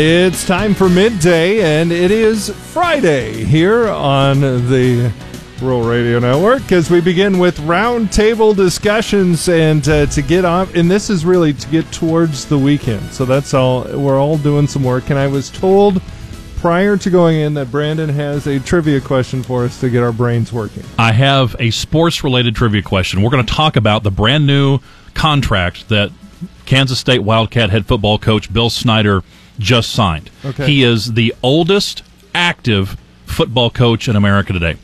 It's time for midday, and it is Friday here on the Rural Radio Network as we begin with roundtable discussions and uh, to get off. And this is really to get towards the weekend. So that's all. We're all doing some work. And I was told prior to going in that Brandon has a trivia question for us to get our brains working. I have a sports related trivia question. We're going to talk about the brand new contract that Kansas State Wildcat head football coach Bill Snyder just signed. Okay. He is the oldest active football coach in America today.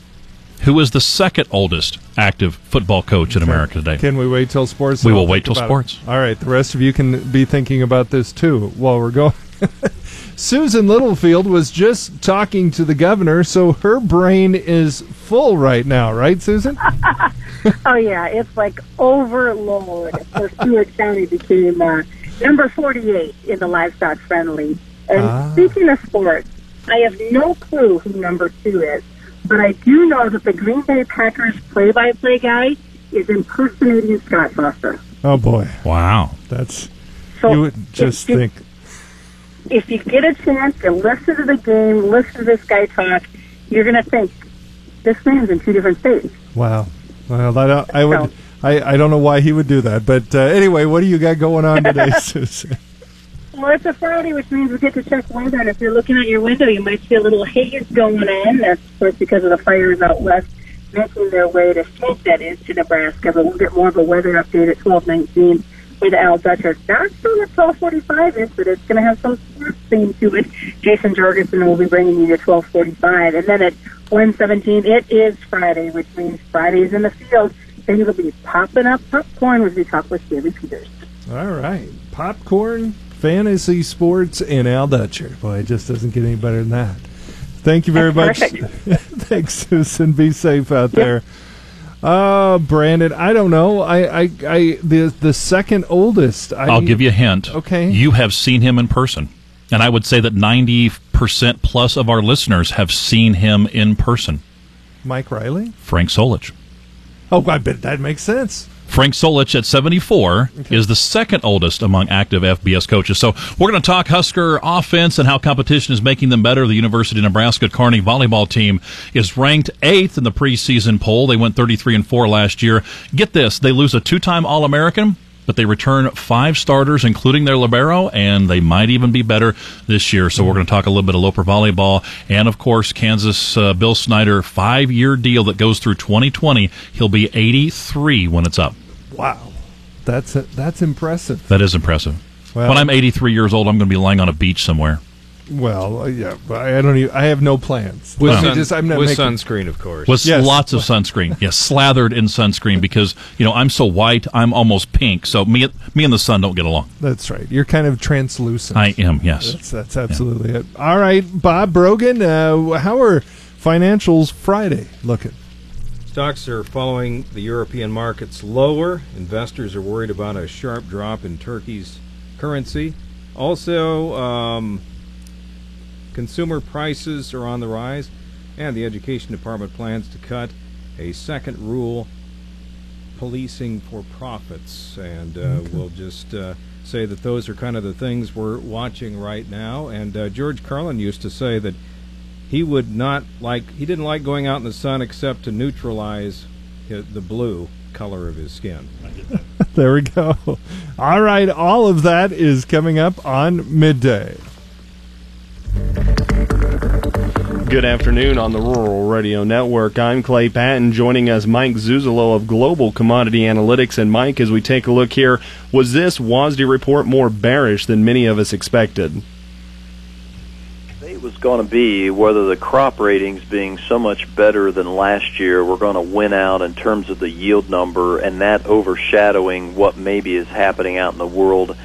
Who is the second oldest active football coach in America today? Can we wait till sports? We I'll wait till about it. sports. All right. The rest of you can be thinking about this too while we're going. Susan Littlefield was just talking to the governor, so her brain is full right now, right, Susan? Oh yeah, it's like overload. So Seward County became uh, number 48 in the livestock friendly. And Ah. speaking of sports, I have no clue who number two is, but I do know that the Green Bay Packers play-by-play guy is impersonating Scott Foster. Oh boy, Wow. that's So you would just if, think. if you get a chance to listen to the game, listen to this guy talk, you're going to think this man's in two different states. Wow. Well, I, don't, I would. So- I, I don't know why he would do that, but uh, anyway, what do you got going on today, Susan? Well, it's a Friday, which means we get to check weather. And if you're looking out your window, you might see a little haze going on. That's, of course, because of the fires out west making their way to smoke, that is, to Nebraska. But we'll get more of a weather update at 1219 with Al Dutcher. Not sure what 1245 is, but it's going to have some sports theme to it. Jason Jorgensen will be bringing you to 1245. And then at 117, it is Friday, which means Friday's in the field. Things will be popping up popcorn as we talk with David Peters. All right, popcorn, fantasy sports, and Al Dutcher. Boy, it just doesn't get any better than that. Thank you very That's much. perfect. Thanks, Susan. Be safe out there. Uh, Brandon, I don't know. I, I, I the the second oldest. I, I'll give you a hint. Okay. You have seen him in person. And I would say that 90% plus of our listeners have seen him in person. Mike Riley. Frank Solich. Oh, I bet that makes sense. Frank Solich at 74 is the second oldest among active FBS coaches. So we're going to talk Husker offense and how competition is making them better. The University of Nebraska Kearney volleyball team is ranked eighth in the preseason poll. They went 33 and 4 last year. Get this, they lose a two-time All-American, but they return five starters, including their libero, and they might even be better this year. So we're going to talk a little bit of Loper volleyball, and of course, Kansas uh, Bill Snyder five-year deal that goes through 2020. He'll be 83 when it's up. Wow, that's that's impressive. That is impressive. Well- when I'm 83 years old, I'm going to be lying on a beach somewhere. Well, uh, yeah, but I don't. Even, I have no plans. With, Let sun, just- I'm not with making- sunscreen, of course. With Yes. lots of sunscreen. yes, slathered in sunscreen because you know I'm so white, I'm almost pink. So me, me and the sun don't get along. That's right. You're kind of translucent. I am. Yes. That's, that's absolutely it. All right, Bob Brogan, uh, how are financials Friday looking? Stocks are following the European markets lower. Investors are worried about a sharp drop in Turkey's currency. Also, um, consumer prices are on the rise, and the Education Department plans to cut a second rule policing for profits. And uh, we'll just uh, say that those are kind of the things we're watching right now. And uh, George Carlin used to say that he would not like he didn't like going out in the sun except to neutralize the blue color of his skin. There we go. All right, all of that is coming up on midday. Good afternoon on the Rural Radio Network. I'm Clay Patton. Joining us, Mike Zuzolo of Global Commodity Analytics. And Mike, as we take a look here, was this WASDE report more bearish than many of us expected? It was going to be whether the crop ratings being so much better than last year were going to win out in terms of the yield number and that overshadowing what maybe is happening out in the world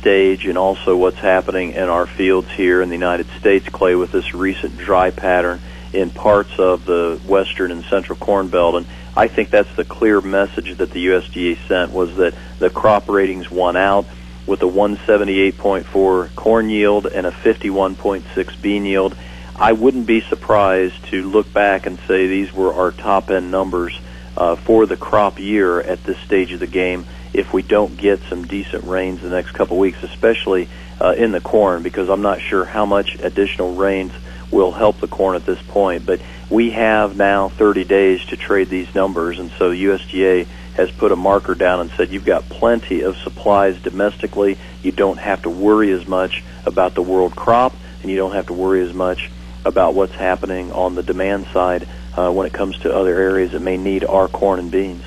stage and also what's happening in our fields here in the United States, Clay, with this recent dry pattern in parts of the western and central corn belt. And I think that's the clear message that the USDA sent was that the crop ratings won out with a 178.4 corn yield and a 51.6 bean yield. I wouldn't be surprised to look back and say these were our top end numbers uh, for the crop year at this stage of the game if we don't get some decent rains the next couple weeks, especially uh, in the corn because I'm not sure how much additional rains will help the corn at this point. But we have now 30 days to trade these numbers, and so USDA has put a marker down and said you've got plenty of supplies domestically. You don't have to worry as much about the world crop, and you don't have to worry as much about what's happening on the demand side uh, when it comes to other areas that may need our corn and beans.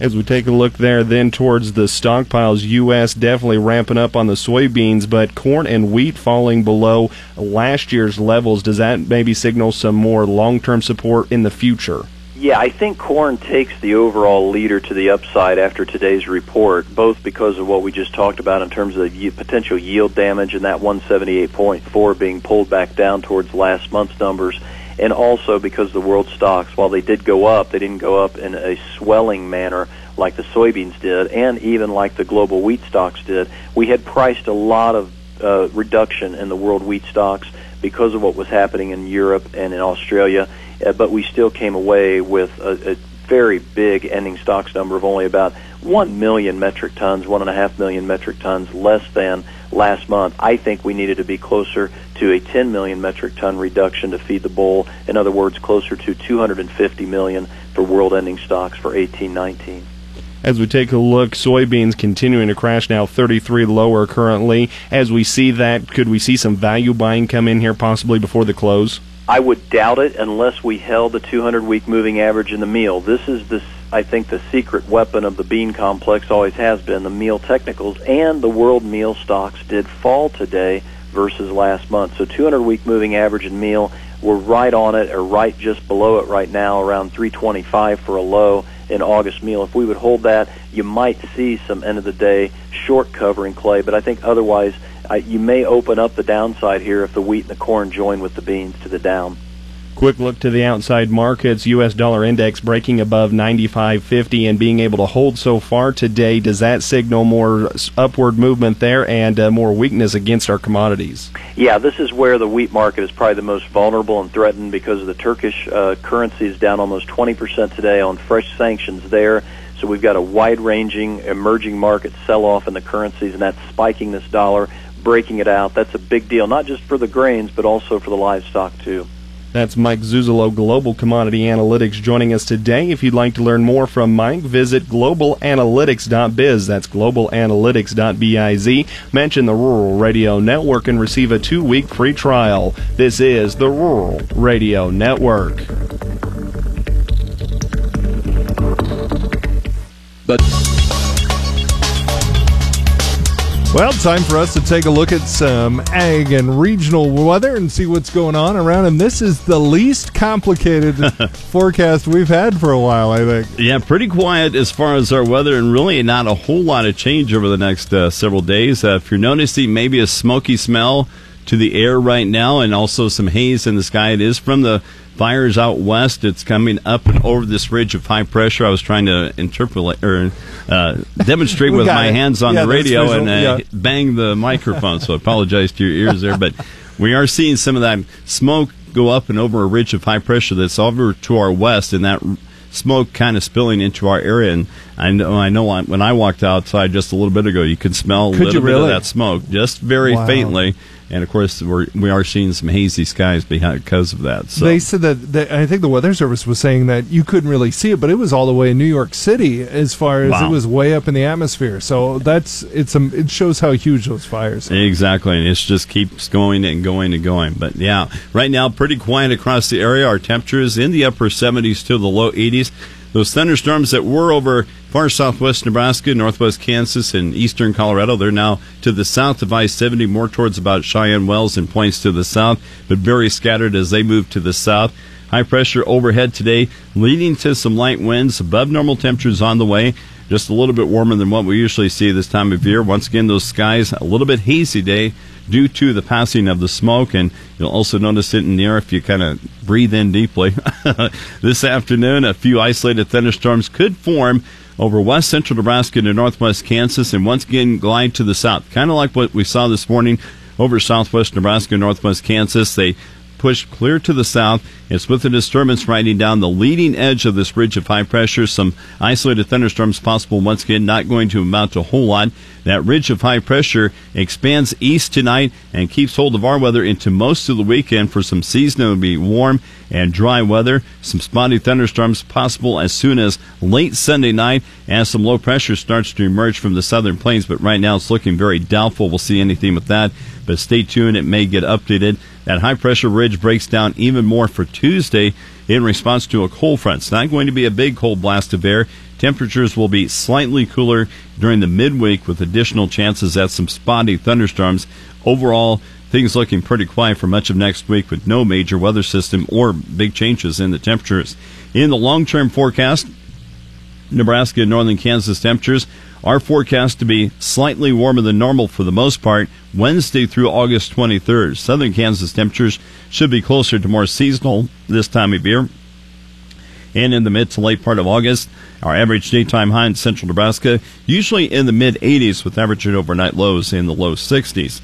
As we take a look there then towards the stockpiles, U.S. definitely ramping up on the soybeans, but corn and wheat falling below last year's levels. Does that maybe signal some more long term support in the future? Yeah, I think corn takes the overall leader to the upside after today's report, both because of what we just talked about in terms of the potential yield damage and that 178.4 being pulled back down towards last month's numbers, and also because the world stocks, while they did go up, they didn't go up in a swelling manner like the soybeans did, and even like the global wheat stocks did. We had priced a lot of uh, reduction in the world wheat stocks because of what was happening in Europe and in Australia, uh, but we still came away with a, a very big ending stocks number of only about 1 million metric tons, 1.5 million metric tons less than last month. I think we needed to be closer to a 10 million metric ton reduction to feed the bull. In other words, closer to 250 million for world ending stocks for 1819. As we take a look, soybeans continuing to crash now 33 lower currently. As we see that, could we see some value buying come in here possibly before the close? I would doubt it unless we held the 200 week moving average in the meal. This is the I think the secret weapon of the bean complex always has been the meal technicals and the world meal stocks did fall today versus last month. So 200 week moving average in meal, we're right on it or right just below it right now around 325 for a low in August meal. If we would hold that, you might see some end of the day short covering clay, but I think otherwise uh, you may open up the downside here if the wheat and the corn join with the beans to the down. Quick look to the outside markets. U.S. dollar index breaking above 95.50 and being able to hold so far today. Does that signal more upward movement there and uh, more weakness against our commodities? Yeah, this is where the wheat market is probably the most vulnerable and threatened because of the Turkish uh, currency is down almost 20% today on fresh sanctions there. So we've got a wide-ranging emerging market sell-off in the currencies, and that's spiking this dollar, breaking it out. That's a big deal, not just for the grains, but also for the livestock too. That's Mike Zuzolo, Global Commodity Analytics, joining us today. If you'd like to learn more from Mike, visit globalanalytics.biz. That's globalanalytics.biz. Mention the Rural Radio Network and receive a two week free trial. This is the Rural Radio Network. But Well, time for us to take a look at some ag and regional weather and see what's going on around. And this is the least complicated forecast we've had for a while, I think. Yeah, pretty quiet as far as our weather, and really not a whole lot of change over the next uh, several days. Uh, if you're noticing maybe a smoky smell to the air right now and also some haze in the sky, it is from the fires out west. It's coming up and over this ridge of high pressure. I was trying to interpolate or uh, demonstrate with my it. hands on yeah, the radio and uh, yeah. bang the microphone. so I apologize to your ears there, but we are seeing some of that smoke go up and over a ridge of high pressure that's over to our west, and that smoke kind of spilling into our area. And I know, I know, when I walked outside just a little bit ago, you could smell could a little bit really? of that smoke, just very wow. faintly and of course we're, we are seeing some hazy skies behind because of that. So. They said that, that, I think the Weather Service was saying that you couldn't really see it, but it was all the way in New York City as far as wow. it was way up in the atmosphere. So that's it's a, it shows how huge those fires. Are. Exactly, and it just keeps going and going and going. But yeah, right now pretty quiet across the area. Our temperature is in the upper 70s to the low 80s. Those thunderstorms that were over far southwest Nebraska, northwest Kansas, and eastern Colorado, they're now to the south of I 70, more towards about Cheyenne Wells and points to the south, but very scattered as they move to the south. High pressure overhead today, leading to some light winds, above normal temperatures on the way just a little bit warmer than what we usually see this time of year. Once again, those skies a little bit hazy day due to the passing of the smoke, and you'll also notice it in the air if you kind of breathe in deeply. this afternoon, a few isolated thunderstorms could form over west central Nebraska to northwest Kansas, and once again glide to the south, kind of like what we saw this morning over southwest Nebraska, northwest Kansas. They push clear to the south. It's with the disturbance riding down the leading edge of this ridge of high pressure. Some isolated thunderstorms possible once again, not going to amount to a whole lot. That ridge of high pressure expands east tonight and keeps hold of our weather into most of the weekend for some seasonably warm and dry weather. Some spotty thunderstorms possible as soon as late Sunday night as some low pressure starts to emerge from the southern plains, but right now it's looking very doubtful we'll see anything with that. But stay tuned, it may get updated. That high pressure ridge breaks down even more for Tuesday in response to a cold front. It's not going to be a big cold blast of air. Temperatures will be slightly cooler during the midweek with additional chances at some spotty thunderstorms. Overall, things looking pretty quiet for much of next week with no major weather system or big changes in the temperatures. In the long term forecast, Nebraska and northern Kansas temperatures are forecast to be slightly warmer than normal for the most part Wednesday through August 23rd. Southern Kansas temperatures should be closer to more seasonal this time of year. And in the mid to late part of August, our average daytime high in central Nebraska usually in the mid 80s with average overnight lows in the low 60s.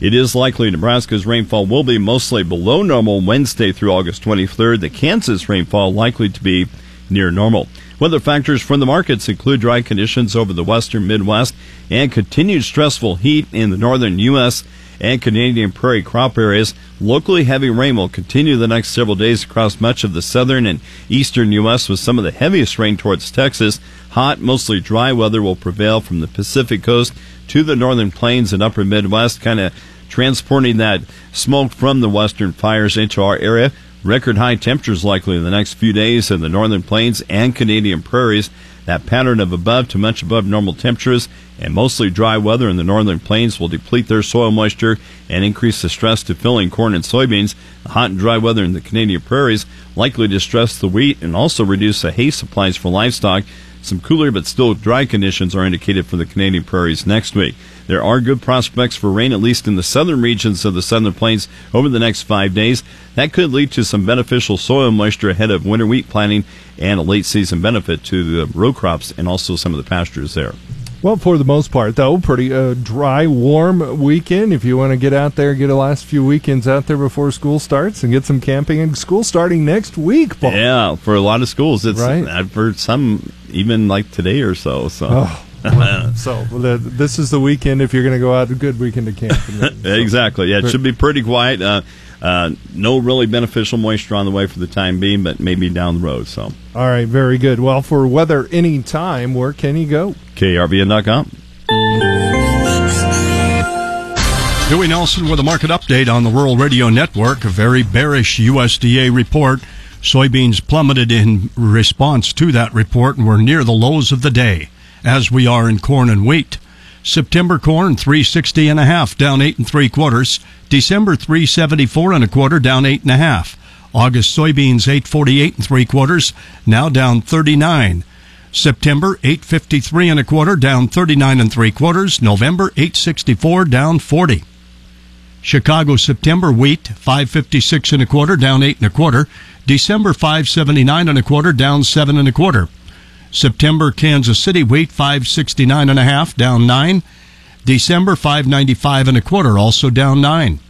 It is likely Nebraska's rainfall will be mostly below normal Wednesday through August 23rd. The Kansas rainfall likely to be near normal. Weather factors from the markets include dry conditions over the western Midwest and continued stressful heat in the northern U.S. and Canadian prairie crop areas. Locally heavy rain will continue the next several days across much of the southern and eastern U.S. with some of the heaviest rain towards Texas. Hot, mostly dry weather will prevail from the Pacific coast to the northern plains and upper Midwest, kind of transporting that smoke from the western fires into our area. Record high temperatures likely in the next few days in the northern plains and Canadian prairies. That pattern of above to much above normal temperatures and mostly dry weather in the northern plains will deplete their soil moisture and increase the stress to filling corn and soybeans. The hot and dry weather in the Canadian prairies likely to stress the wheat and also reduce the hay supplies for livestock. Some cooler but still dry conditions are indicated for the Canadian prairies next week. There are good prospects for rain, at least in the southern regions of the southern plains, over the next five days. That could lead to some beneficial soil moisture ahead of winter wheat planting and a late season benefit to the row crops and also some of the pastures there. Well, for the most part, though, pretty uh, dry, warm weekend. If you want to get out there, get the last few weekends out there before school starts and get some camping and school starting next week, Paul. Yeah, for a lot of schools, it's right. I've heard some even like today or so. So. Oh. So the, this is the weekend if you're going to go out a good weekend to camp. so. exactly. Yeah, it should be pretty quiet. Uh, uh, no really beneficial moisture on the way for the time being, but maybe down the road. So. All right, very good. Well, for weather anytime, where can you go? KRVN.com. Dewey Nelson with a market update on the Rural Radio Network. A very bearish USDA report. Soybeans plummeted in response to that report and were near the lows of the day, as we are in corn and wheat. September corn 360 and a half, down eight and three quarters. December 374 and a quarter, down eight and a half. August soybeans 848 and three quarters, now down 39. September 853 and a quarter, down 39 and three quarters. November 864, down 40. Chicago September wheat 556 and a quarter, down eight and a quarter. December 579 and a quarter, down seven and a quarter. September Kansas City wheat 569 and a half, down nine. December 595 and a quarter, also down nine.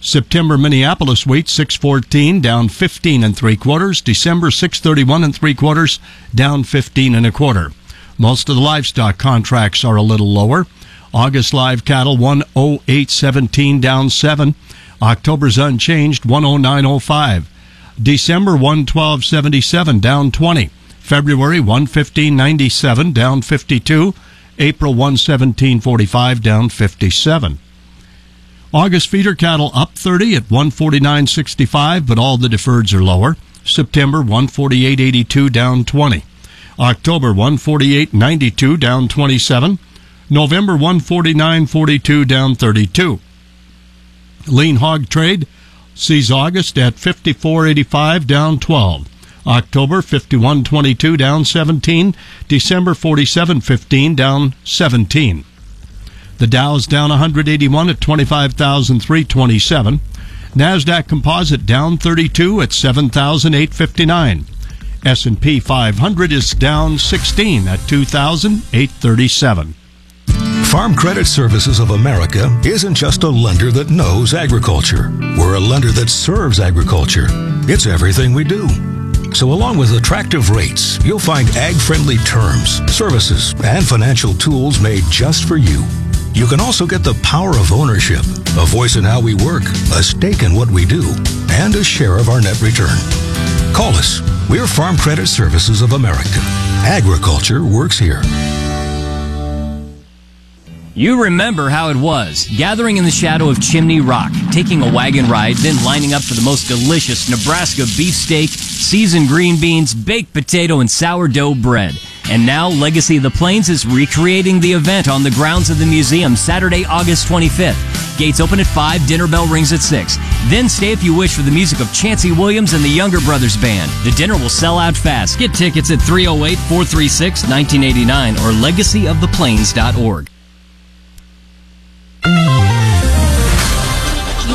September Minneapolis wheat 614 down 15 and three quarters. December 631 and three quarters down 15 and a quarter. Most of the livestock contracts are a little lower. August live cattle 10817 down 7. October's unchanged 10905. December 11277 down 20. February 11597 down 52. April 11745 down 57. August feeder cattle up 30 at 149.65, but all the deferreds are lower. September 148.82 down 20. October 148.92 down 27. November 149.42 down 32. Lean hog trade sees August at 54.85 down 12. October 51.22 down 17. December 47.15 down 17. The Dow's down 181 at 25,327. Nasdaq Composite down 32 at 7,859. S&P 500 is down 16 at 2,837. Farm Credit Services of America isn't just a lender that knows agriculture. We're a lender that serves agriculture. It's everything we do. So, along with attractive rates, you'll find ag friendly terms, services, and financial tools made just for you. You can also get the power of ownership, a voice in how we work, a stake in what we do, and a share of our net return. Call us. We're Farm Credit Services of America. Agriculture works here. You remember how it was gathering in the shadow of Chimney Rock, taking a wagon ride, then lining up for the most delicious Nebraska beefsteak, seasoned green beans, baked potato, and sourdough bread. And now Legacy of the Plains is recreating the event on the grounds of the museum Saturday, August 25th. Gates open at 5, dinner bell rings at 6. Then stay if you wish for the music of Chancey Williams and the Younger Brothers Band. The dinner will sell out fast. Get tickets at 308 436 1989 or legacyoftheplains.org.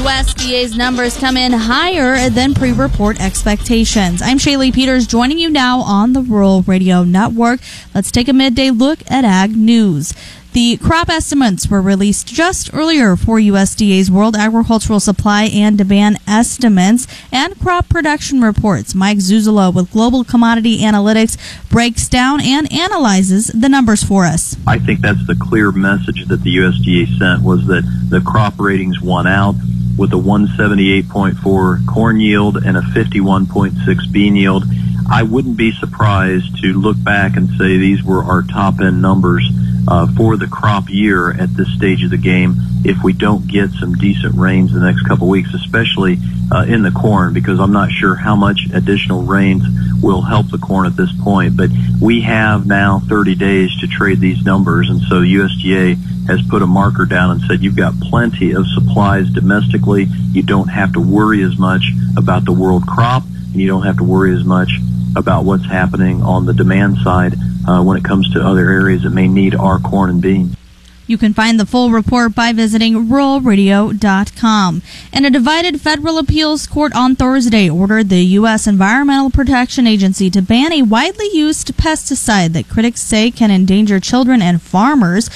USDA's numbers come in higher than pre report expectations. I'm Shaylee Peters joining you now on the Rural Radio Network. Let's take a midday look at ag news. The crop estimates were released just earlier for USDA's World Agricultural Supply and Demand Estimates and crop production reports. Mike Zuzolo with Global Commodity Analytics breaks down and analyzes the numbers for us. I think that's the clear message that the USDA sent was that the crop ratings won out with a 178.4 corn yield and a 51.6 bean yield. I wouldn't be surprised to look back and say these were our top end numbers uh, for the crop year at this stage of the game if we don't get some decent rains the next couple weeks, especially uh, in the corn, because I'm not sure how much additional rains will help the corn at this point. But we have now 30 days to trade these numbers, and so USDA has put a marker down and said you've got plenty of supplies domestically. You don't have to worry as much about the world crop, and you don't have to worry as much about what's happening on the demand side uh, when it comes to other areas that may need our corn and beans. You can find the full report by visiting ruralradio.com. And a divided federal appeals court on Thursday ordered the U.S. Environmental Protection Agency to ban a widely used pesticide that critics say can endanger children and farmers.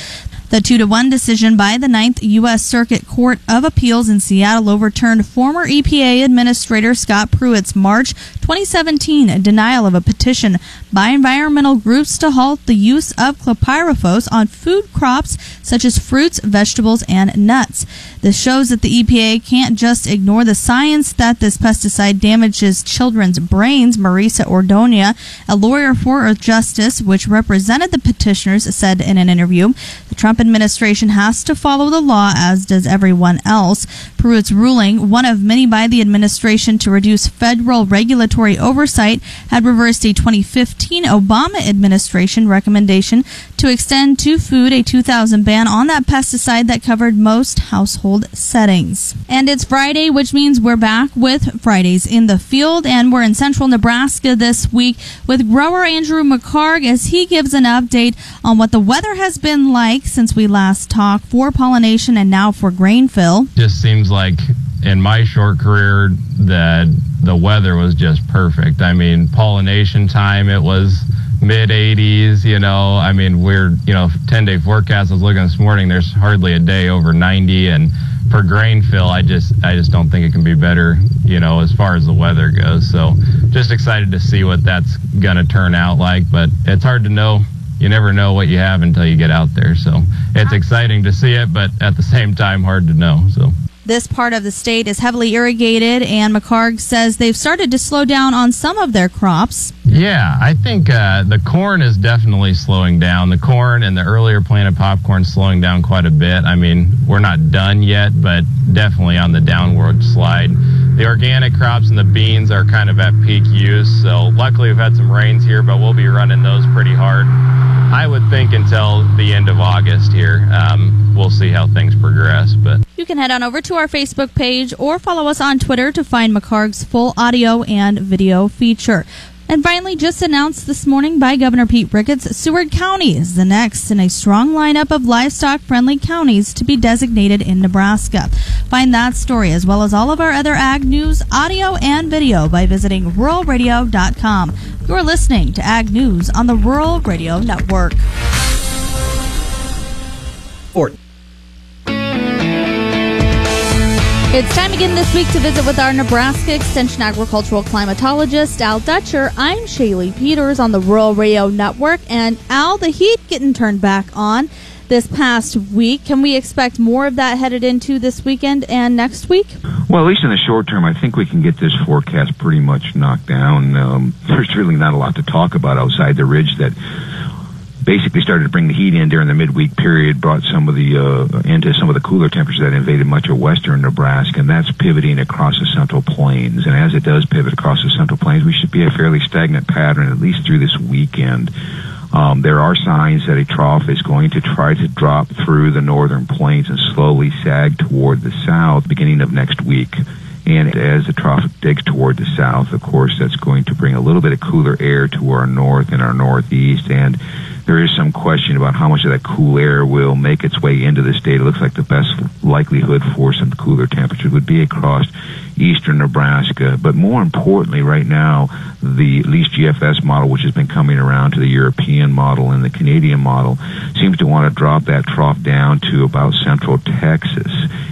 The 2 to 1 decision by the Ninth U.S. Circuit Court of Appeals in Seattle overturned former EPA Administrator Scott Pruitt's March 2017 denial of a petition by environmental groups to halt the use of chlorpyrifos on food crops such as fruits, vegetables, and nuts. This shows that the EPA can't just ignore the science that this pesticide damages children's brains. Marisa Ordonia, a lawyer for Earthjustice, which represented the petitioners, said in an interview, the Trump administration has to follow the law, as does everyone else. Pruitt's ruling, one of many by the administration to reduce federal regulatory oversight, had reversed a 2015 Obama administration recommendation to extend to food a 2000 ban on that pesticide that covered most household settings. And it's Friday, which means we're back with Fridays in the field, and we're in central Nebraska this week with grower Andrew McHargue as he gives an update on what the weather has been like since we last talked for pollination and now for grain fill. Just seems like in my short career that the weather was just perfect. I mean, pollination time, it was mid 80s, you know. I mean, we're, you know, 10 day forecast. I was looking this morning, there's hardly a day over 90. And for grain fill, I just, I just don't think it can be better, you know, as far as the weather goes. So just excited to see what that's going to turn out like. But it's hard to know you never know what you have until you get out there. So it's exciting to see it, but at the same time, hard to know. So. This part of the state is heavily irrigated, and McHargue says they've started to slow down on some of their crops. Yeah, I think uh, the corn is definitely slowing down. The corn and the earlier planted popcorn slowing down quite a bit. I mean, we're not done yet, but definitely on the downward slide. The organic crops and the beans are kind of at peak use, so luckily we've had some rains here, but we'll be running those pretty hard. I would think until the end of August here. Um, we'll see how things progress, but you can head on over to our Facebook page or follow us on Twitter to find McHargue's full audio and video feature. And finally, just announced this morning by Governor Pete Ricketts, Seward County is the next in a strong lineup of livestock friendly counties to be designated in Nebraska. Find that story as well as all of our other ag news, audio, and video by visiting ruralradio.com. You're listening to Ag News on the Rural Radio Network. sport. It's time again this week to visit with our Nebraska Extension Agricultural Climatologist, Al Dutcher. I'm Shaylee Peters on the Rural Radio Network. And Al, the heat getting turned back on this past week. Can we expect more of that headed into this weekend and next week? Well, at least in the short term, I think we can get this forecast pretty much knocked down. Um, there's really not a lot to talk about outside the ridge that basically started to bring the heat in during the midweek period, brought some of the uh, into some of the cooler temperatures that invaded much of western Nebraska, and that's pivoting across the central plains. And as it does pivot across the central plains, we should be a fairly stagnant pattern at least through this weekend. Um, there are signs that a trough is going to try to drop through the northern plains and slowly sag toward the south beginning of next week. And as the trough digs toward the south, of course, that's going to bring a little bit of cooler air to our north and our northeast. And there is some question about how much of that cool air will make its way into the state. It looks like the best likelihood for some cooler temperatures would be across eastern Nebraska. But more importantly, right now, the least GFS model, which has been coming around to the European model and the Canadian model, seems to want to drop that trough down to about central Texas.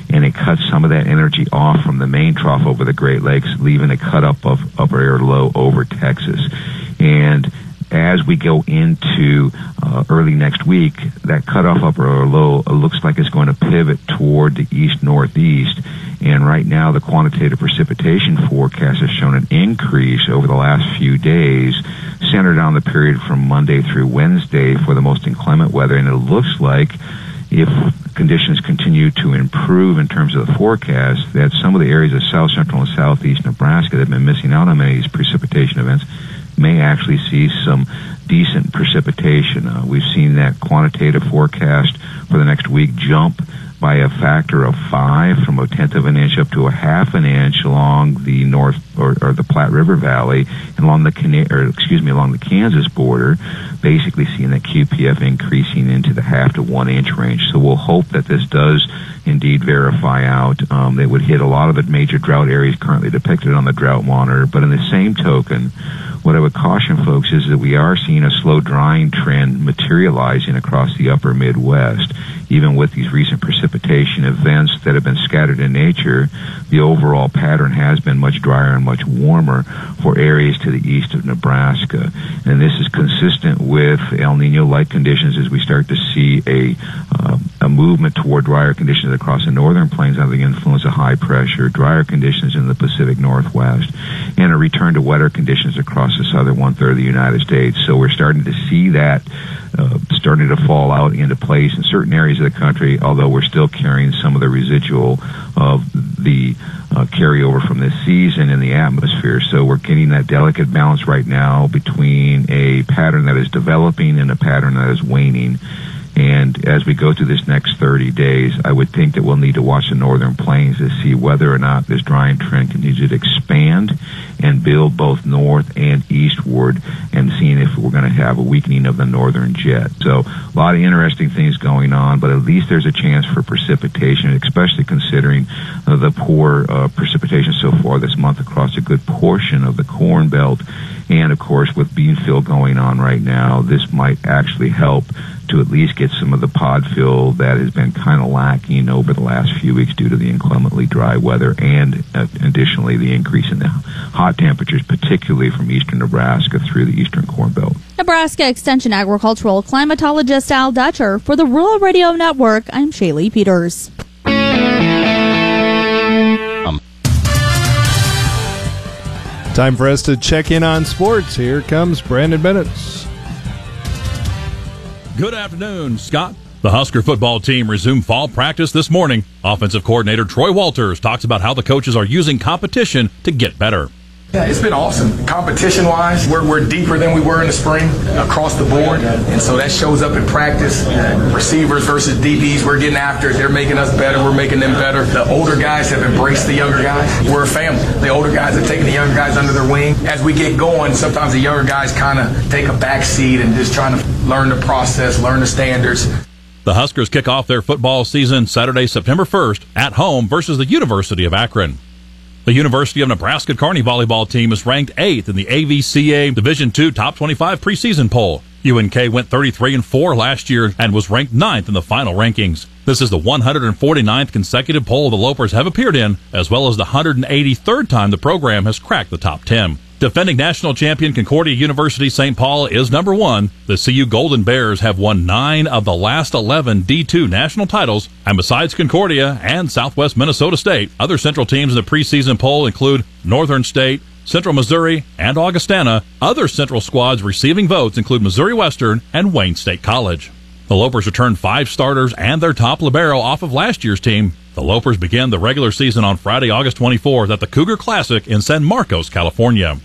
And it cuts some of that energy off from the main trough over the Great Lakes, leaving a cut up of upper air low over Texas. And as we go into uh, early next week, that cutoff upper or low looks like it's going to pivot toward the east northeast. And right now, the quantitative precipitation forecast has shown an increase over the last few days, centered on the period from Monday through Wednesday for the most inclement weather. And it looks like if conditions continue to improve in terms of the forecast, that some of the areas of south central and southeast Nebraska that have been missing out on many of these precipitation events may actually see some decent precipitation. Uh, we've seen that quantitative forecast for the next week jump by a factor of five from a tenth of an inch up to a half an inch along the north or, or the Platte River Valley and along the Cana- or excuse me along the Kansas border, basically seeing that QPF increasing into the half to one inch range. So we'll hope that this does indeed verify out. Um, they would hit a lot of the major drought areas currently depicted on the drought monitor, but in the same token, what I would caution folks is that we are seeing a slow drying trend materializing across the upper Midwest. Even with these recent precipitation events that have been scattered in nature, the overall pattern has been much drier and much warmer for areas to the east of Nebraska. And this is consistent with El Nino-like conditions as we start to see a, uh, a movement toward drier conditions across the northern plains under the influence of high pressure, drier conditions in the Pacific Northwest, and a return to wetter conditions across the southern one-third of the United States. So we're starting to see that uh, starting to fall out into place in certain areas of the country, although we're still carrying some of the residual of the uh, carryover from this season in the atmosphere. So we're getting that delicate balance right now between a pattern that is developing and a pattern that is waning. And as we go through this next 30 days, I would think that we'll need to watch the northern plains to see whether or not this drying trend continues to expand and build both north and eastward and seeing if we're going to have a weakening of the northern jet. So a lot of interesting things going on, but at least there's a chance for precipitation, especially considering uh, the poor uh, precipitation so far this month across a good portion of the corn belt. And of course, with bean fill going on right now, this might actually help to at least get some of the pod fill that has been kind of lacking over the last few weeks due to the inclemently dry weather and uh, additionally the increase in the hot temperatures, particularly from eastern Nebraska through the eastern corn belt. Nebraska Extension Agricultural Climatologist Al Dutcher for the Rural Radio Network. I'm Shaylee Peters. Time for us to check in on sports. Here comes Brandon Bennett. Good afternoon, Scott. The Husker football team resumed fall practice this morning. Offensive coordinator Troy Walters talks about how the coaches are using competition to get better. Yeah, it's been awesome. Competition wise, we're, we're deeper than we were in the spring across the board. And so that shows up in practice. Receivers versus DBs, we're getting after it. They're making us better. We're making them better. The older guys have embraced the younger guys. We're a family. The older guys are taking the younger guys under their wing. As we get going, sometimes the younger guys kind of take a back seat and just trying to learn the process, learn the standards. The Huskers kick off their football season Saturday, September 1st at home versus the University of Akron. The University of Nebraska Kearney volleyball team is ranked 8th in the AVCA Division II Top 25 preseason poll. UNK went 33 and 4 last year and was ranked ninth in the final rankings. This is the 149th consecutive poll the Lopers have appeared in, as well as the 183rd time the program has cracked the top 10. Defending national champion Concordia University St. Paul is number one. The CU Golden Bears have won nine of the last 11 D2 national titles. And besides Concordia and Southwest Minnesota State, other Central teams in the preseason poll include Northern State, Central Missouri, and Augustana. Other Central squads receiving votes include Missouri Western and Wayne State College. The Lopers returned five starters and their top libero off of last year's team. The Lopers began the regular season on Friday, August 24th at the Cougar Classic in San Marcos, California.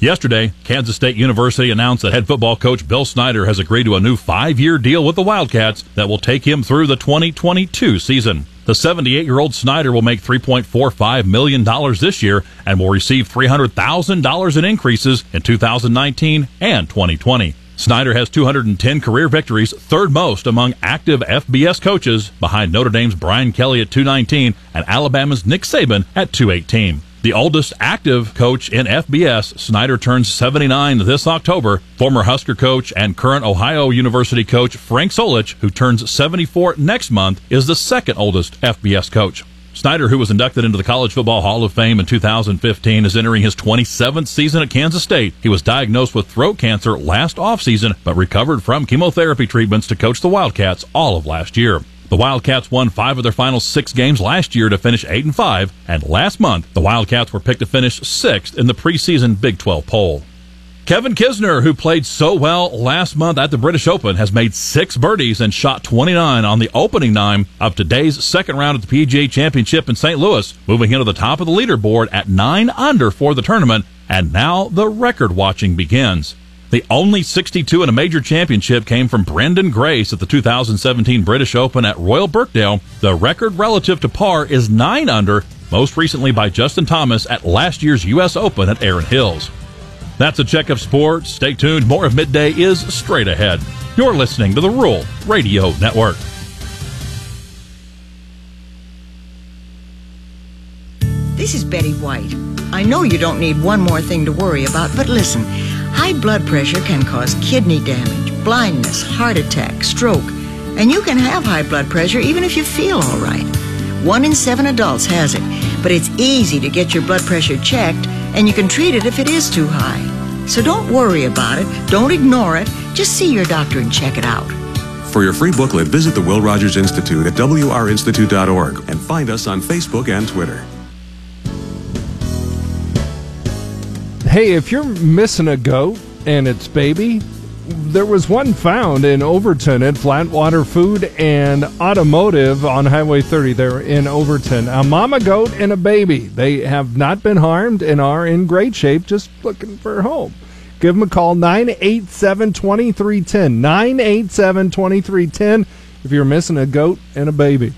Yesterday, Kansas State University announced that head football coach Bill Snyder has agreed to a new five year deal with the Wildcats that will take him through the 2022 season. The 78 year old Snyder will make $3.45 million this year and will receive $300,000 in increases in 2019 and 2020. Snyder has 210 career victories, third most among active FBS coaches, behind Notre Dame's Brian Kelly at 219 and Alabama's Nick Saban at 218. The oldest active coach in FBS, Snyder turns 79 this October. Former Husker coach and current Ohio University coach Frank Solich, who turns 74 next month, is the second oldest FBS coach. Snyder, who was inducted into the College Football Hall of Fame in 2015, is entering his 27th season at Kansas State. He was diagnosed with throat cancer last offseason, but recovered from chemotherapy treatments to coach the Wildcats all of last year. The Wildcats won five of their final six games last year to finish eight and five, and last month the Wildcats were picked to finish sixth in the preseason Big 12 poll. Kevin Kisner, who played so well last month at the British Open, has made six birdies and shot 29 on the opening nine of today's second round at the PGA Championship in St. Louis, moving into the top of the leaderboard at nine under for the tournament. And now the record watching begins. The only 62 in a major championship came from Branden Grace at the 2017 British Open at Royal Birkdale. The record relative to par is 9 under, most recently by Justin Thomas at last year's U.S. Open at Erin Hills. That's a check of sports. Stay tuned. More of midday is straight ahead. You're listening to the Rural Radio Network. This is Betty White. I know you don't need one more thing to worry about, but listen high blood pressure can cause kidney damage, blindness, heart attack, stroke, and you can have high blood pressure even if you feel all right. One in seven adults has it, but it's easy to get your blood pressure checked, and you can treat it if it is too high. So don't worry about it, don't ignore it, just see your doctor and check it out. For your free booklet, visit the Will Rogers Institute at wrinstitute.org and find us on Facebook and Twitter. Hey, if you're missing a goat and its baby, there was one found in Overton at Flatwater Food and Automotive on Highway 30 there in Overton. A mama goat and a baby. They have not been harmed and are in great shape, just looking for home. Give them a call, 987 2310. 987 2310 if you're missing a goat and a baby.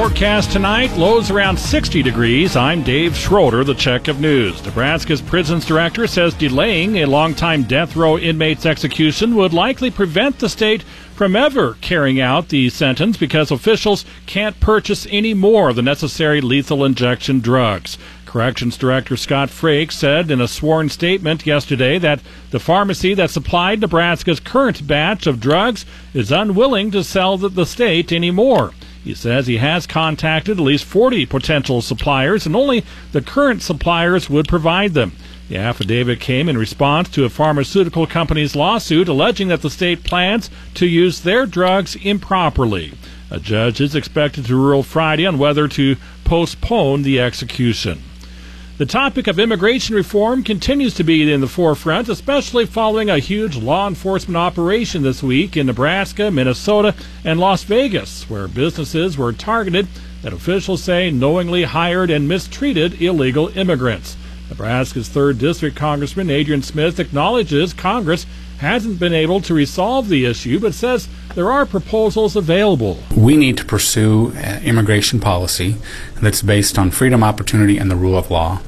Forecast tonight. Lows around 60 degrees. I'm Dave Schroeder, the Check of News. Nebraska's prisons director says delaying a longtime death row inmate's execution would likely prevent the state from ever carrying out the sentence because officials can't purchase any more of the necessary lethal injection drugs. Corrections Director Scott Frakes said in a sworn statement yesterday that the pharmacy that supplied Nebraska's current batch of drugs is unwilling to sell the state anymore. He says he has contacted at least 40 potential suppliers, and only the current suppliers would provide them. The affidavit came in response to a pharmaceutical company's lawsuit alleging that the state plans to use their drugs improperly. A judge is expected to rule Friday on whether to postpone the execution. The topic of immigration reform continues to be in the forefront, especially following a huge law enforcement operation this week in Nebraska, Minnesota, and Las Vegas, where businesses were targeted that officials say knowingly hired and mistreated illegal immigrants. Nebraska's 3rd District Congressman Adrian Smith acknowledges Congress hasn't been able to resolve the issue, but says there are proposals available. We need to pursue uh, immigration policy that's based on freedom, opportunity, and the rule of law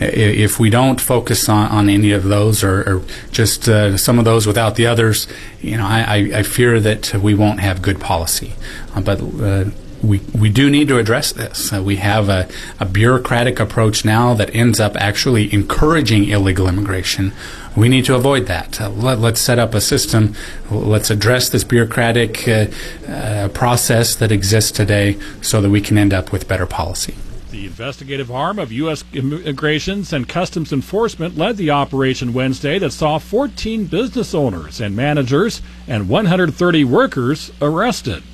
if we don't focus on, on any of those or, or just uh, some of those without the others, you know, I, I fear that we won't have good policy. Uh, but uh, we, we do need to address this. Uh, we have a, a bureaucratic approach now that ends up actually encouraging illegal immigration. We need to avoid that. Uh, let, us set up a system. Let's address this bureaucratic uh, uh, process that exists today so that we can end up with better policy. The investigative arm of U.S. Immigrations and Customs Enforcement led the operation Wednesday that saw 14 business owners and managers and 130 workers arrested.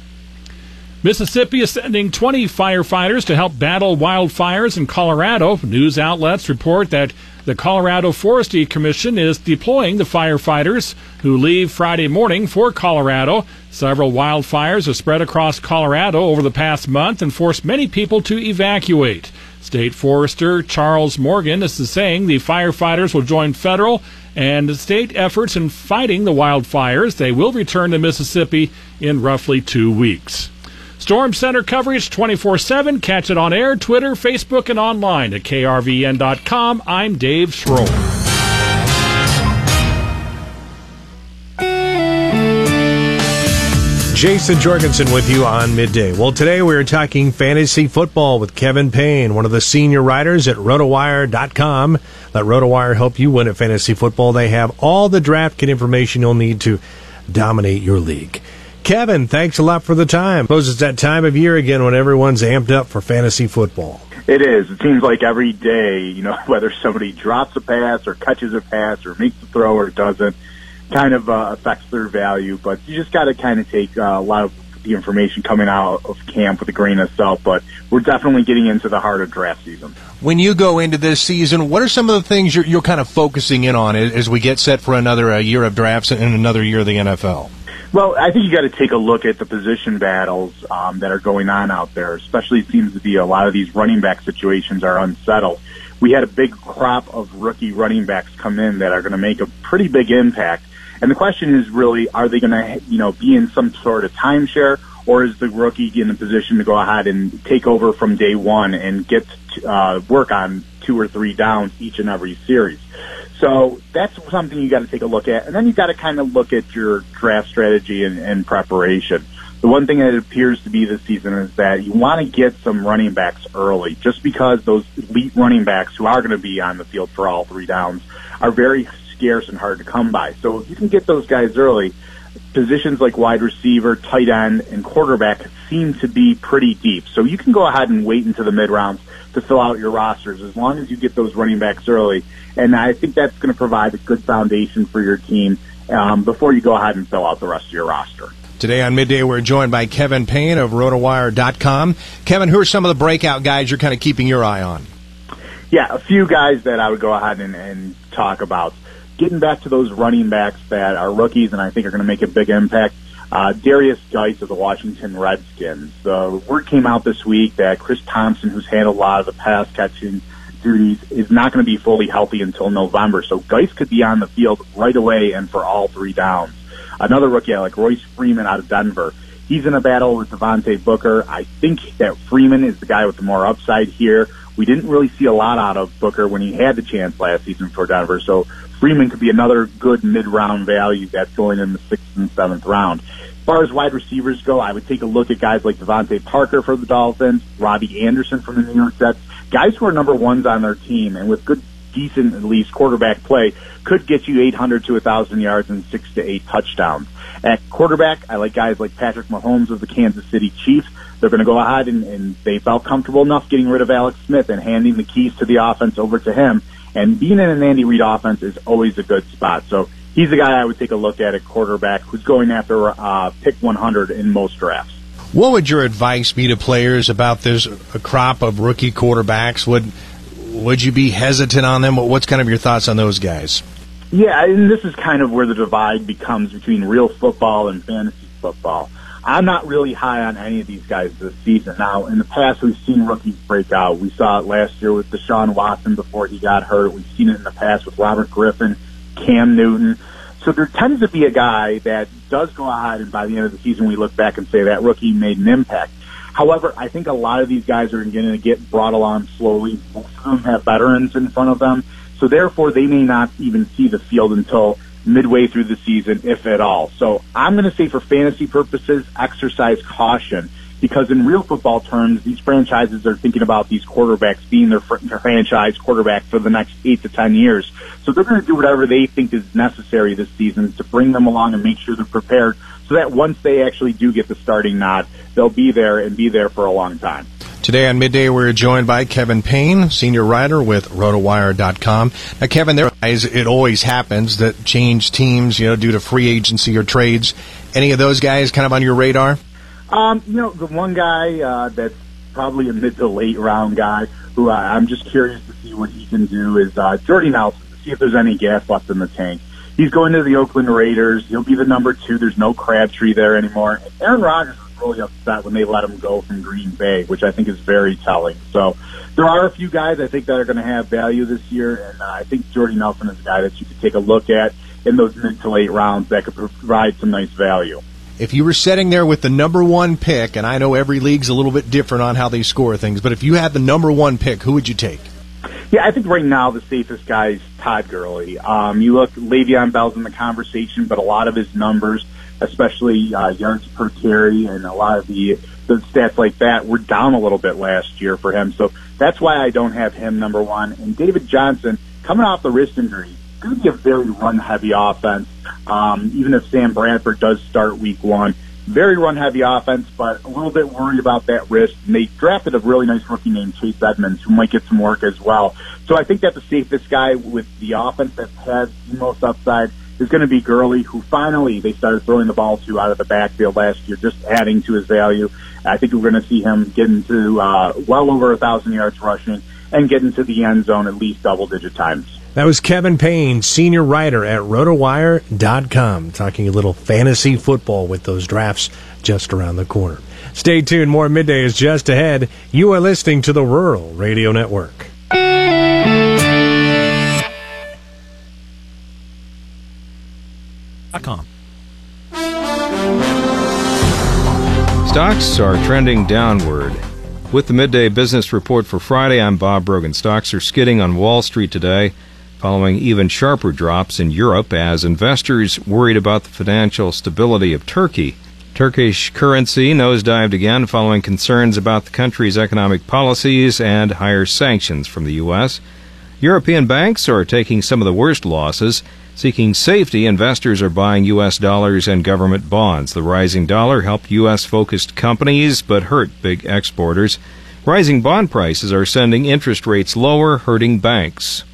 Mississippi is sending 20 firefighters to help battle wildfires in Colorado. News outlets report that the Colorado Forestry Commission is deploying the firefighters who leave Friday morning for Colorado. Several wildfires have spread across Colorado over the past month and forced many people to evacuate. State Forester Charles Morgan is saying the firefighters will join federal and state efforts in fighting the wildfires. They will return to Mississippi in roughly two weeks. Storm Center coverage 24 7. Catch it on air, Twitter, Facebook, and online at krvn.com. I'm Dave Schroeder. Jason Jorgensen with you on midday. Well, today we are talking fantasy football with Kevin Payne, one of the senior writers at rotowire.com. Let RotoWire help you win at fantasy football. They have all the draft kit information you'll need to dominate your league. Kevin, thanks a lot for the time. I suppose it's that time of year again when everyone's amped up for fantasy football. It is. It seems like every day, you know, whether somebody drops a pass or catches a pass or makes a throw or doesn't, kind of uh, affects their value. But you just got to kind of take uh, a lot of the information coming out of camp with a grain of salt. But we're definitely getting into the heart of draft season. When you go into this season, what are some of the things you're, you're kind of focusing in on as we get set for another uh, year of drafts and another year of the NFL? Well, I think you got to take a look at the position battles um, that are going on out there. Especially, it seems to be a lot of these running back situations are unsettled. We had a big crop of rookie running backs come in that are going to make a pretty big impact. And the question is really, are they going to, you know, be in some sort of timeshare, or is the rookie in a position to go ahead and take over from day one and get to, uh, work on two or three downs each and every series? So that's something you got to take a look at, and then you got to kind of look at your draft strategy and, and preparation. The one thing that appears to be this season is that you want to get some running backs early, just because those elite running backs who are going to be on the field for all three downs are very scarce and hard to come by. So if you can get those guys early, positions like wide receiver, tight end, and quarterback seem to be pretty deep. So you can go ahead and wait into the mid rounds to fill out your rosters as long as you get those running backs early. And I think that's going to provide a good foundation for your team um, before you go ahead and fill out the rest of your roster. Today on Midday, we're joined by Kevin Payne of RotoWire.com. Kevin, who are some of the breakout guys you're kind of keeping your eye on? Yeah, a few guys that I would go ahead and, and talk about. Getting back to those running backs that are rookies and I think are going to make a big impact. Uh, Derrius Guice of the Washington Redskins. The word came out this week that Chris Thompson, who's handled a lot of the pass catching duties, is not going to be fully healthy until November. So Guice could be on the field right away and for all three downs. Another rookie like Royce Freeman out of Denver. He's in a battle with Devontae Booker. I think that Freeman is the guy with the more upside here. We didn't really see a lot out of Booker when he had the chance last season for Denver. So Freeman could be another good mid-round value that's going in the sixth and seventh round. As far as wide receivers go, I would take a look at guys like DeVante Parker for the Dolphins, Robbie Anderson from the New York Jets, guys who are number ones on their team and with good, decent at least quarterback play could get you 800 to 1,000 yards and six to eight touchdowns. At quarterback, I like guys like Patrick Mahomes of the Kansas City Chiefs. They're going to go ahead and, and they felt comfortable enough getting rid of Alex Smith and handing the keys to the offense over to him. And being in an Andy Reid offense is always a good spot. So he's the guy I would take a look at at quarterback who's going after uh, pick 100 in most drafts. What would your advice be to players about this crop of rookie quarterbacks? Would would you be hesitant on them? What's kind of your thoughts on those guys? Yeah, and this is kind of where the divide becomes between real football and fantasy football. I'm not really high on any of these guys this season. Now, in the past, we've seen rookies break out. We saw it last year with Deshaun Watson before he got hurt. We've seen it in the past with Robert Griffin, Cam Newton. So there tends to be a guy that does go ahead, and by the end of the season, we look back and say that rookie made an impact. However, I think a lot of these guys are going to get brought along slowly. Most of them have veterans in front of them, so therefore they may not even see the field until midway through the season, if at all. So I'm going to say for fantasy purposes, exercise caution. because in real football terms, these franchises are thinking about these quarterbacks being their, fr- their franchise quarterback for the next eight to ten years. So they're going to do whatever they think is necessary this season to bring them along and make sure they're prepared so that once they actually do get the starting nod, they'll be there and be there for a long time. Today on Midday, we're joined by Kevin Payne, senior writer with RotoWire.com. Now, Kevin, there is, it always happens that change teams, you know, due to free agency or trades. Any of those guys kind of on your radar? Um, you know, the one guy uh, that's probably a mid to late round guy who I'm just curious to see what he can do is uh, Jordy Nelson to see if there's any gas left in the tank. He's going to the Oakland Raiders. He'll be the number two. There's no Crabtree there anymore. Aaron Rodgers really upset when they let him go from Green Bay, which I think is very telling. So there are a few guys I think that are going to have value this year, and uh, I think Jordy Nelson is a guy that you could take a look at in those mid to late rounds that could provide some nice value. If you were sitting there with the number one pick, and I know every league's a little bit different on how they score things, but if you had the number one pick, who would you take? Yeah, I think right now the safest guy is Todd Gurley. Um, you look, Le'Veon Bell's in the conversation, but a lot of his numbers, especially uh, yards per carry and a lot of the the stats like that, were down a little bit last year for him. So that's why I don't have him number one. And David Johnson, coming off the wrist injury, going to be a very run heavy offense. Um, even if Sam Bradford does start week one, very run heavy offense, but a little bit worried about that wrist. And they drafted a really nice rookie named Chase Edmonds who might get some work as well. So I think that the safest guy with the offense that has the most upside is going to be Gurley, who finally they started throwing the ball to out of the backfield last year, just adding to his value. I think we're going to see him get into uh, well over a thousand yards rushing and get into the end zone at least double digit times. That was Kevin Payne, senior writer at RotoWire.com, talking a little fantasy football with those drafts just around the corner. Stay tuned. More midday is just ahead. You are listening to the Rural Radio Network. Stocks are trending downward. With the midday business report for Friday, I'm Bob Brogan. Stocks are skidding on Wall Street today, following even sharper drops in Europe as investors worried about the financial stability of Turkey. Turkish currency nosedived again following concerns about the country's economic policies and higher sanctions from the U.S. European banks are taking some of the worst losses. Seeking safety, investors are buying U.S. dollars and government bonds. The rising dollar helped U.S. focused companies but hurt big exporters. Rising bond prices are sending interest rates lower, hurting banks.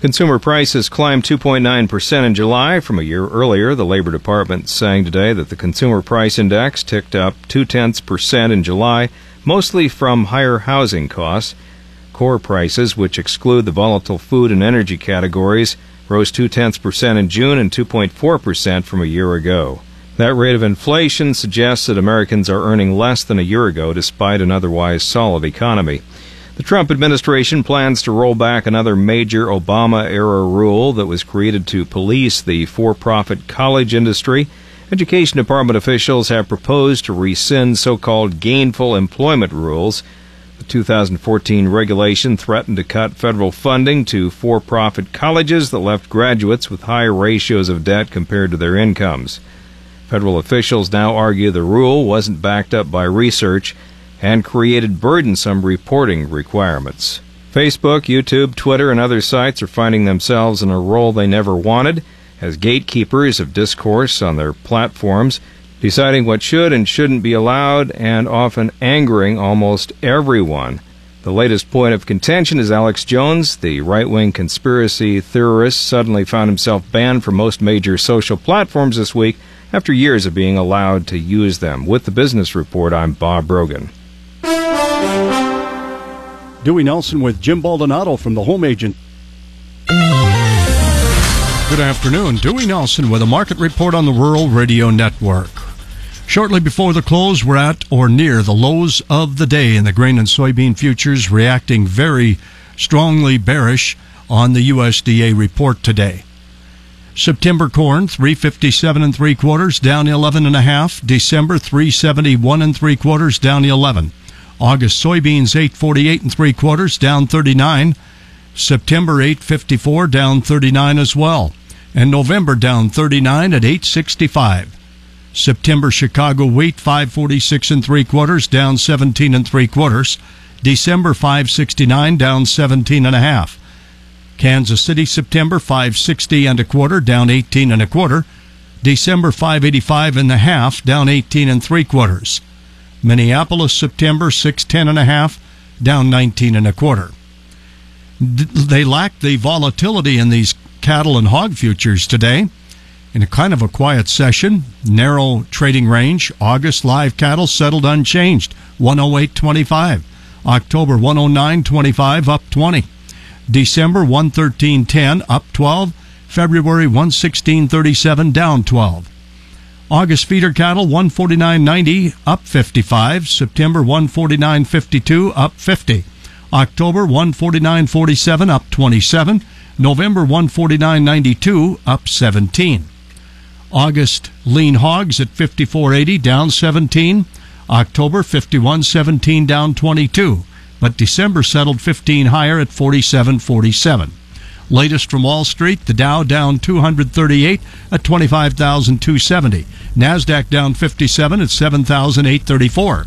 Consumer prices climbed 2.9% in July from a year earlier. The Labor Department saying today that the Consumer Price Index ticked up two tenths percent in July, mostly from higher housing costs. Core prices, which exclude the volatile food and energy categories, rose two tenths percent in June and 2.4 percent from a year ago. That rate of inflation suggests that Americans are earning less than a year ago despite an otherwise solid economy. The Trump administration plans to roll back another major Obama era rule that was created to police the for profit college industry. Education Department officials have proposed to rescind so called gainful employment rules. The 2014 regulation threatened to cut federal funding to for profit colleges that left graduates with higher ratios of debt compared to their incomes. Federal officials now argue the rule wasn't backed up by research and created burdensome reporting requirements. Facebook, YouTube, Twitter, and other sites are finding themselves in a role they never wanted as gatekeepers of discourse on their platforms, deciding what should and shouldn't be allowed and often angering almost everyone. The latest point of contention is Alex Jones, the right wing conspiracy theorist, suddenly found himself banned from most major social platforms this week after years of being allowed to use them. With the Business Report, I'm Bob Brogan. Dewey Nelson with Jim Baldonado from the Home Agent. Good afternoon. Dewey Nelson with a market report on the Rural Radio Network. Shortly before the close, we're at or near the lows of the day in the grain and soybean futures, reacting very strongly bearish on the USDA report today. September corn 357 and three quarters down 11 and a half. December 371 and three quarters down 11. August soybeans 848 and three quarters down 39. September 854 down 39 as well. And November down 39 at 865. September Chicago wheat 546 and three quarters, down 17 and three quarters. December 569, down 17 and a half. Kansas City September 560 and a quarter, down 18 and a quarter. December 585 and a half, down 18 and three quarters. Minneapolis September 610 and a half, down 19 and a quarter. They lack the volatility in these cattle and hog futures today. In a kind of a quiet session, narrow trading range, August live cattle settled unchanged, 108.25. October 109.25 up 20. December 113.10 up 12. February 116.37 down 12. August feeder cattle 149.90 up 55. September 149.52 up 50. October 149.47 up 27. November 149.92 up 17. August lean hogs at 54.80 down 17. October 51.17 down 22. But December settled 15 higher at 47.47. Latest from Wall Street, the Dow down 238 at 25,270. Nasdaq down 57 at 7,834.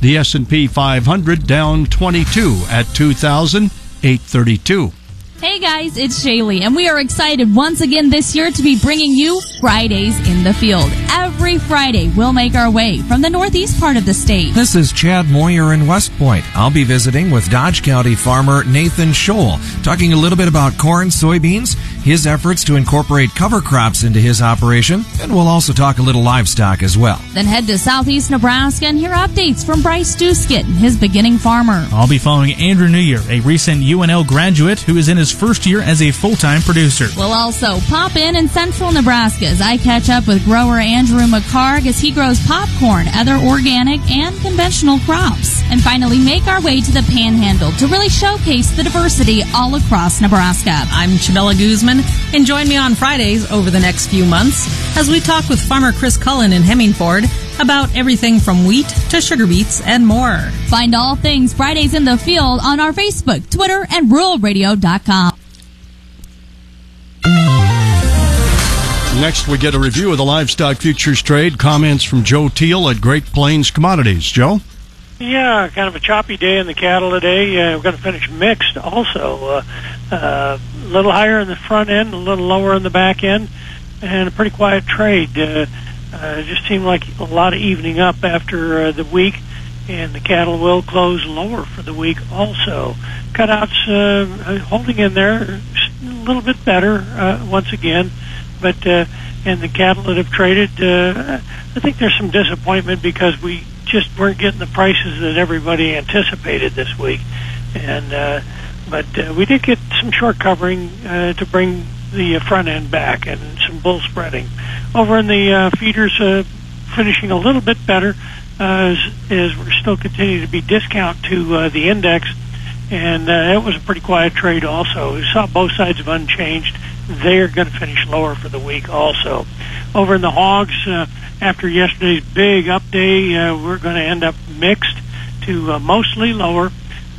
The S&P 500 down 22 at 2,832. Hey guys, it's Shaylee, and we are excited once again this year to be bringing you Fridays in the Field. Every Friday, we'll make our way from the northeast part of the state. This is Chad Moyer in West Point. I'll be visiting with Dodge County farmer Nathan Scholl, talking a little bit about corn, soybeans, his efforts to incorporate cover crops into his operation, and we'll also talk a little livestock as well. Then head to southeast Nebraska and hear updates from Bryce Duskett, his beginning farmer. I'll be following Andrew Newyear, a recent UNL graduate who is in his first year as a full-time producer. We'll also pop in in central Nebraska as I catch up with grower Andrew McHargue as he grows popcorn, other organic and conventional crops. And finally make our way to the Panhandle to really showcase the diversity all across Nebraska. I'm Chabella Guzman, and join me on Fridays over the next few months as we talk with farmer Chris Cullen in Hemingford about everything from wheat to sugar beets and more. Find all things Fridays in the Field on our Facebook, Twitter, and ruralradio.com. Next, we get a review of the livestock futures trade. Comments from Joe Teal at Great Plains Commodities. Joe? Yeah, kind of a choppy day in the cattle today. Uh, we're going to finish mixed also. Uh, uh, a little higher in the front end, a little lower in the back end, and a pretty quiet trade. Uh, uh, just seemed like a lot of evening up after uh, the week, and the cattle will close lower for the week also. Cutouts uh, holding in there a little bit better uh, once again, but uh, and the cattle that have traded, uh, I think there's some disappointment because we just weren't getting the prices that everybody anticipated this week, and uh, but uh, we did get some short covering uh, to bring the uh, front end back and some bull spreading. Over in the uh, feeders, uh, finishing a little bit better uh, as, as we're still continuing to be discount to uh, the index, and uh, it was a pretty quiet trade also. We saw both sides of unchanged. They're going to finish lower for the week also. Over in the hogs, uh, after yesterday's big up day, uh, we're going to end up mixed to uh, mostly lower.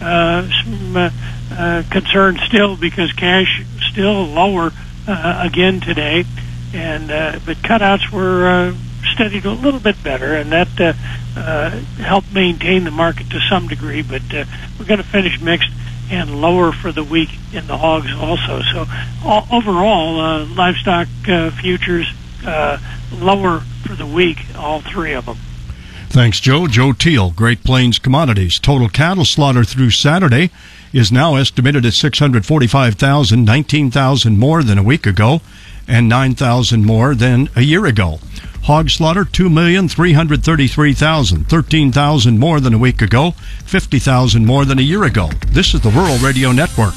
Uh, some uh, uh, concern still because cash still lower uh, again today, and uh, but cutouts were uh, steadied a little bit better, and that uh, uh, helped maintain the market to some degree. But uh, we're going to finish mixed and lower for the week in the hogs also. So all, overall, uh, livestock uh, futures uh, lower for the week, all three of them. Thanks, Joe. Joe Teal, Great Plains Commodities. Total cattle slaughter through Saturday is now estimated at 645,000, 19,000 more than a week ago, and 9,000 more than a year ago. Hog slaughter, 2,333,000, 13,000 more than a week ago, 50,000 more than a year ago. This is the Rural Radio Network.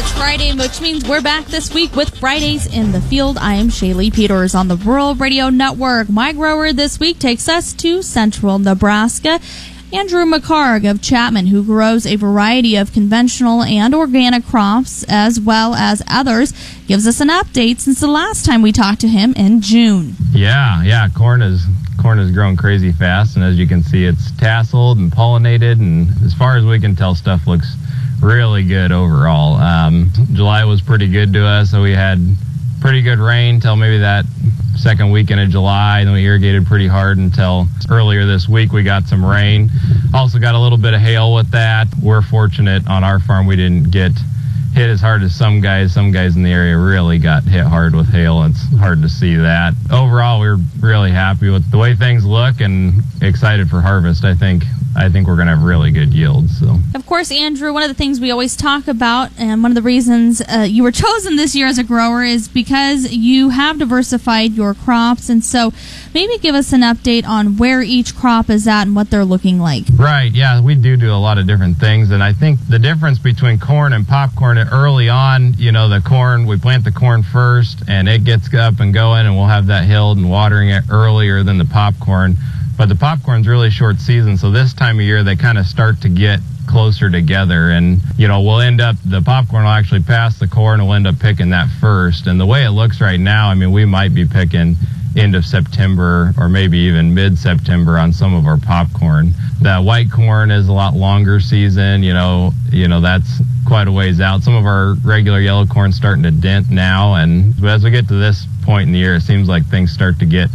It's Friday, which means we're back this week with Fridays in the Field. I am Shaylee Peters on the Rural Radio Network. My grower this week takes us to central Nebraska. Andrew McHargue of Chapman, who grows a variety of conventional and organic crops as well as others, gives us an update since the last time we talked to him in June. Yeah, yeah, corn is corn has grown crazy fast, and as you can see, it's tasseled and pollinated, and as far as we can tell, stuff looks really good overall. Um, July was pretty good to us, so we had pretty good rain till maybe that second weekend of July. Then we irrigated pretty hard until earlier this week we got some rain. Also got a little bit of hail with that. We're fortunate on our farm we didn't get hit as hard as some guys. Some guys in the area really got hit hard with hail. It's hard to see that. Overall, we're really happy with the way things look and excited for harvest. I think I think we're going to have really good yields. So. Of course, Andrew, one of the things we always talk about, and one of the reasons uh, you were chosen this year as a grower is because you have diversified your crops. And so maybe give us an update on where each crop is at and what they're looking like. Right, yeah, we do do a lot of different things. And I think the difference between corn and popcorn early on, you know, the corn, we plant the corn first and it gets up and going, and we'll have that hilled and watering it earlier than the popcorn but the popcorn's really short season, so this time of year they kind of start to get closer together. And you know we'll end up the popcorn will actually pass the corn we'll end up picking that first. And the way it looks right now i mean we might be picking end of september or maybe even mid-september on some of our popcorn. The white corn is a lot longer season you know you know that's quite a ways out. Some of our regular yellow corn starting to dent now and as we get to this point in the year it seems like things start to get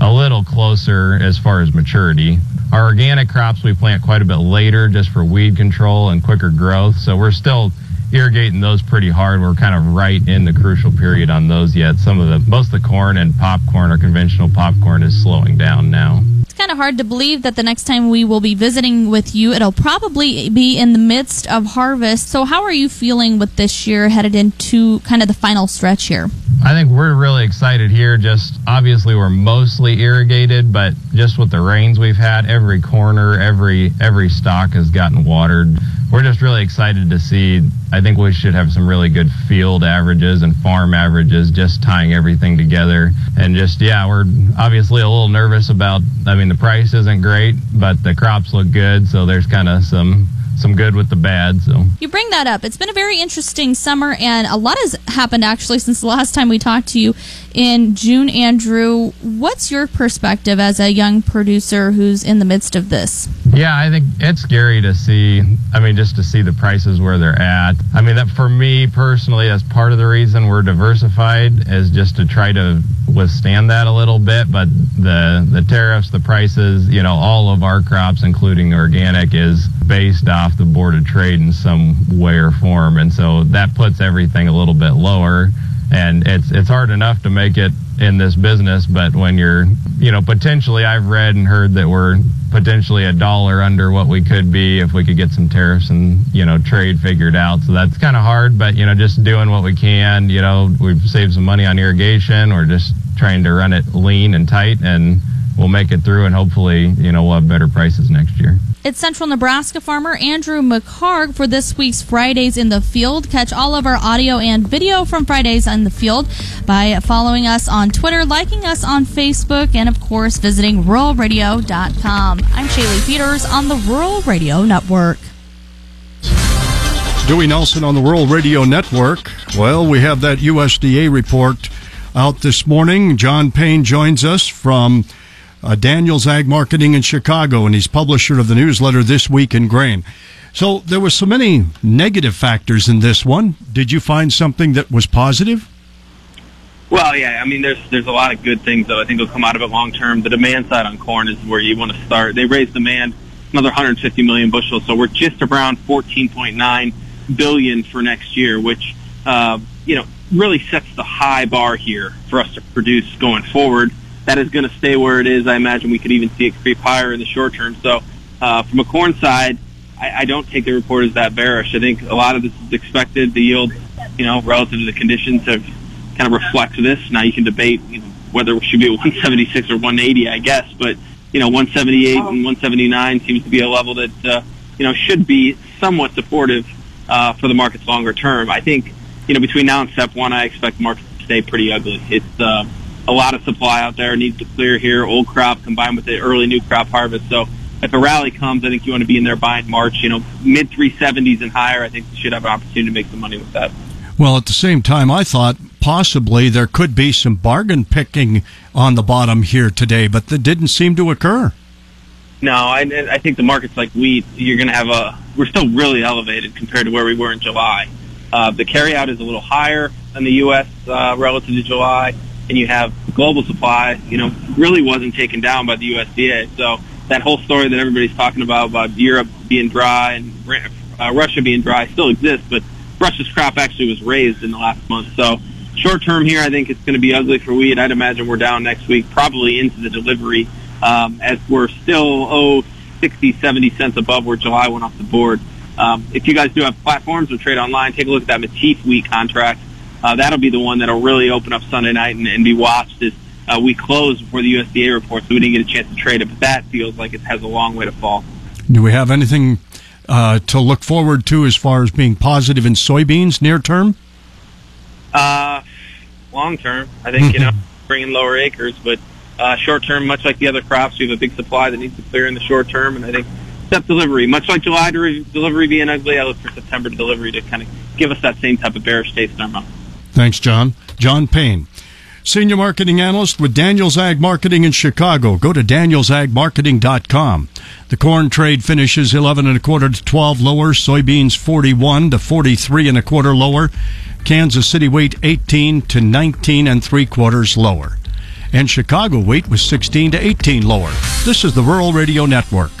a little closer as far as maturity. Our organic crops we plant quite a bit later just for weed control and quicker growth. So we're still irrigating those pretty hard. We're kind of right in the crucial period on those yet. Some of the most of the corn and popcorn or conventional popcorn is slowing down now. Kind of hard to believe that the next time we will be visiting with you, it'll probably be in the midst of harvest. So how are you feeling with this year headed into kind of the final stretch here? I think we're really excited here. Just obviously we're mostly irrigated, but just with the rains we've had, every corner, every every stalk has gotten watered. We're just really excited to see. I think we should have some really good field averages and farm averages, just tying everything together. And just yeah, we're obviously a little nervous about. I mean, the price isn't great, but the crops look good, so there's kind of some some good with the bad. So you bring that up. It's been a very interesting summer, and a lot has happened actually since the last time we talked to you in June. Andrew, what's your perspective as a young producer who's in the midst of this? Yeah, I think it's scary to see. I mean, just to see the prices where they're at. I mean, that for me personally, that's part of the reason we're diversified is just to try to withstand that a little bit. But the the tariffs, the prices, you know, all of our crops, including organic, is based off the board of trade in some way or form, and so that puts everything a little bit lower. And it's it's hard enough to make it in this business, but when you're, you know, potentially, I've read and heard that we're potentially a dollar under what we could be if we could get some tariffs and you know trade figured out. So that's kind of hard, but you know, just doing what we can. You know, we've saved some money on irrigation. We're just trying to run it lean and tight, and we'll make it through, and hopefully, you know, we'll have better prices next year. It's Central Nebraska farmer Andrew McHargue for this week's Fridays in the Field. Catch all of our audio and video from Fridays in the Field by following us on Twitter, liking us on Facebook, and of course visiting ruralradio.com. I'm Shaylee Peters on the Rural Radio Network. Dewey Nelson on the Rural Radio Network. Well, we have that USDA report out this morning. John Payne joins us from uh, Daniels Ag Marketing in Chicago, and he's publisher of the newsletter This Week in Grain. So there were so many negative factors in this one. Did you find something that was positive? Well, yeah. I mean, there's there's a lot of good things that I think will come out of it long term. The demand side on corn is where you want to start. They raised demand another 150 million bushels, so we're just around 14.9 billion for next year, which uh, you know really sets the high bar here for us to produce going forward that is going to stay where it is. I imagine we could even see it creep higher in the short term. So, uh, from a corn side, I, I don't take the report as that bearish. I think a lot of this is expected. The yield, you know, relative to the conditions, have kind of reflects this. Now you can debate you know, whether it should be a 176 or 180, I guess, but you know, 178 and 179 seems to be a level that uh, you know should be somewhat supportive uh, for the markets longer term. I think you know between now and step one, I expect markets to stay pretty ugly. It's uh, a lot of supply out there needs to clear here. Old crop combined with the early new crop harvest. So if a rally comes, I think you want to be in there buying March. You know, mid 370s and higher. I think you should have an opportunity to make some money with that. Well, at the same time, I thought possibly there could be some bargain picking on the bottom here today, but that didn't seem to occur. No, I, I think the markets like wheat, you're going to have a. We're still really elevated compared to where we were in July. Uh, the carryout is a little higher in the U.S. Uh, relative to July, and you have global supply, you know, really wasn't taken down by the USDA. So that whole story that everybody's talking about about Europe being dry and uh, Russia being dry still exists, but Russia's crop actually was raised in the last month. So short term here, I think it's going to be ugly for wheat. I'd imagine we're down next week, probably into the delivery, um, as we're still oh 60, 70 cents above where July went off the board. Um, if you guys do have platforms or trade online, take a look at that Matif wheat contract. Uh, that'll be the one that'll really open up Sunday night and, and be watched as uh, we close before the USDA report, so we didn't get a chance to trade it. But that feels like it has a long way to fall. Do we have anything uh, to look forward to as far as being positive in soybeans near term? Uh, long term, I think you know bringing lower acres, but uh, short term, much like the other crops, we have a big supply that needs to clear in the short term, and I think step delivery, much like July delivery being ugly, I look for September delivery to kind of give us that same type of bearish taste in our mouth. Thanks, John. John Payne. Senior Marketing Analyst with Daniels Ag Marketing in Chicago. Go to danielsagmarketing.com. The corn trade finishes 11 and a quarter to 12 lower. Soybeans 41 to 43 and a quarter lower. Kansas City wheat 18 to 19 and three quarters lower. And Chicago wheat was 16 to 18 lower. This is the Rural Radio Network.